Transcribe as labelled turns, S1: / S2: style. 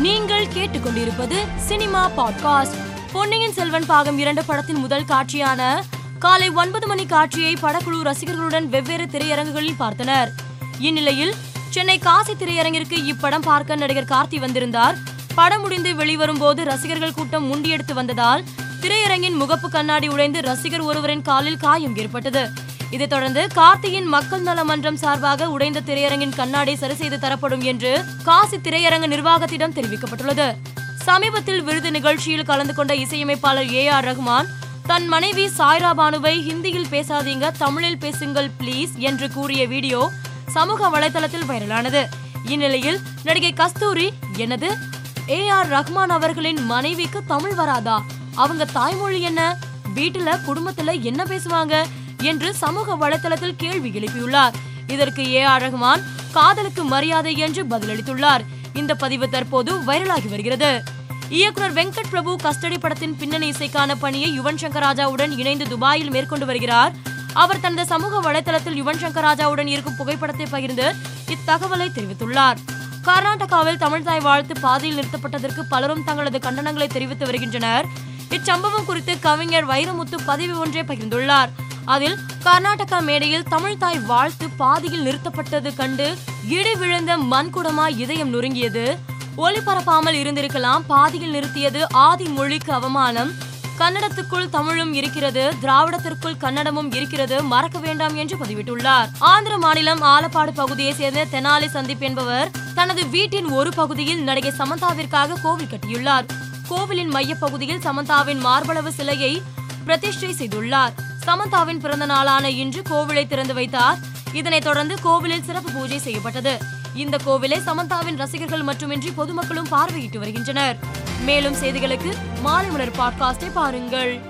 S1: நீங்கள் கேட்டுக்கொண்டிருப்பது cinema podcast. Ponniyin Selvan பாகம் இரண்டு படத்தின் முதல் காட்சியான காலை ஒன்பது மணி காட்சியை படக்குழு ரசிகர்களுடன் வெவ்வேறு திரையரங்குகளில் பார்த்தனர். இந்நிலையில் சென்னை காசி திரையரங்கிற்கு இப்படம் பார்க்க நடிகர் கார்த்தி வந்திருந்தார். படம் முடிந்து வெளிவரும் போது ரசிகர்கள் கூட்டம் முண்டியெடுத்து வந்ததால் திரையரங்கின் முகப்பு கண்ணாடி உடைந்து ரசிகர் ஒருவரின் காலில் காயம் ஏற்பட்டது. இதைத் தொடர்ந்து கார்த்தியின் மக்கள் நல மன்றம் சார்பாக உடைந்த திரையரங்கின் கண்ணாடி சரி செய்து தரப்படும் என்று காசி திரையரங்க நிர்வாகத்திடம் தெரிவிக்கப்பட்டுள்ளது. சமீபத்தில் விருது நிகழ்ச்சியில் கலந்து கொண்ட இசையமைப்பாளர் ஏ ஆர் ரஹ்மான் தன் மனைவி சாய்ரா பானுவை ஹிந்தியில் பேசாதீங்க தமிழில் பேசுங்கள் ப்ளீஸ் என்று கூறிய வீடியோ சமூக வலைதளத்தில் வைரலானது. இந்நிலையில் நடிகை கஸ்தூரி எனது ஏ ஆர் ரஹ்மான் அவர்களின் மனைவிக்கு தமிழ் வராதா? அவங்க தாய்மொழி என்ன? வீட்டுல குடும்பத்துல என்ன பேசுவாங்க? என்று சமூக வலைதளத்தில் கேள்வி எழுப்பியுள்ளார். இதற்கு ஏ ஆர் ரஹ்மான் காதலுக்கு மரியாதை என்று பதிலளித்துள்ளார். இந்த பதிவு தற்போது வைரலாகி வருகிறது. இயக்குனர் வெங்கட் பிரபு கஸ்டடி படத்தின் பின்னணி இசைக்கான பணியை யுவன் சங்கர் ராஜாவுடன் இணைந்து துபாயில் மேற்கொண்டு வருகிறார். அவர் தனது சமூக வலைதளத்தில் யுவன் சங்கர் ராஜாவுடன் இருக்கும் புகைப்படத்தை பகிர்ந்து இத்தகவலை தெரிவித்துள்ளார். கர்நாடகாவில் தமிழ்தாய் வாழ்த்து பாதையில் நிறுத்தப்பட்டதற்கு பலரும் தங்களது கண்டனங்களை தெரிவித்து வருகின்றனர். இச்சம்பவம் குறித்து கவிஞர் வைரமுத்து பதிவு ஒன்றை பகிர்ந்துள்ளார். அதில் கர்நாடகா மேடையில் தமிழ்தாய் வாழ்த்து பாதியில் நிறுத்தப்பட்டது கண்டு இடி விழுந்த மண்குடமா இதயம் நொறுங்கியது. ஒளிபரப்பாமல் இருந்திருக்கலாம் பாதியில் நிறுத்தியது ஆதி மொழிக்கு அவமானம். கன்னடத்துக்குள் தமிழும் இருக்கிறது திராவிடத்திற்குள் கன்னடமும் இருக்கிறது மறக்க வேண்டாம் என்று பதிவிட்டுள்ளார். ஆந்திர மாநிலம் ஆலப்பாடு பகுதியை சேர்ந்த தெனாலி சந்தீப் என்பவர் தனது வீட்டின் ஒரு பகுதியில் நடிகை சமந்தாவிற்காக கோவில் கட்டியுள்ளார். கோவிலின் மையப்பகுதியில் சமந்தாவின் மார்பளவு சிலையை பிரதிஷ்டை செய்துள்ளார். சமந்தாவின் பிறந்த நாளான இன்று கோவிலை திறந்து வைத்தார். இதனைத் தொடர்ந்து கோவிலில் சிறப்பு பூஜை செய்யப்பட்டது. இந்த கோவிலை சமந்தாவின் ரசிகர்கள் மட்டுமின்றி பொதுமக்களும் பார்வையிட்டு வருகின்றனர். மேலும் செய்திகளுக்கு மாலை மலர் பாட்காஸ்டை பாருங்கள்.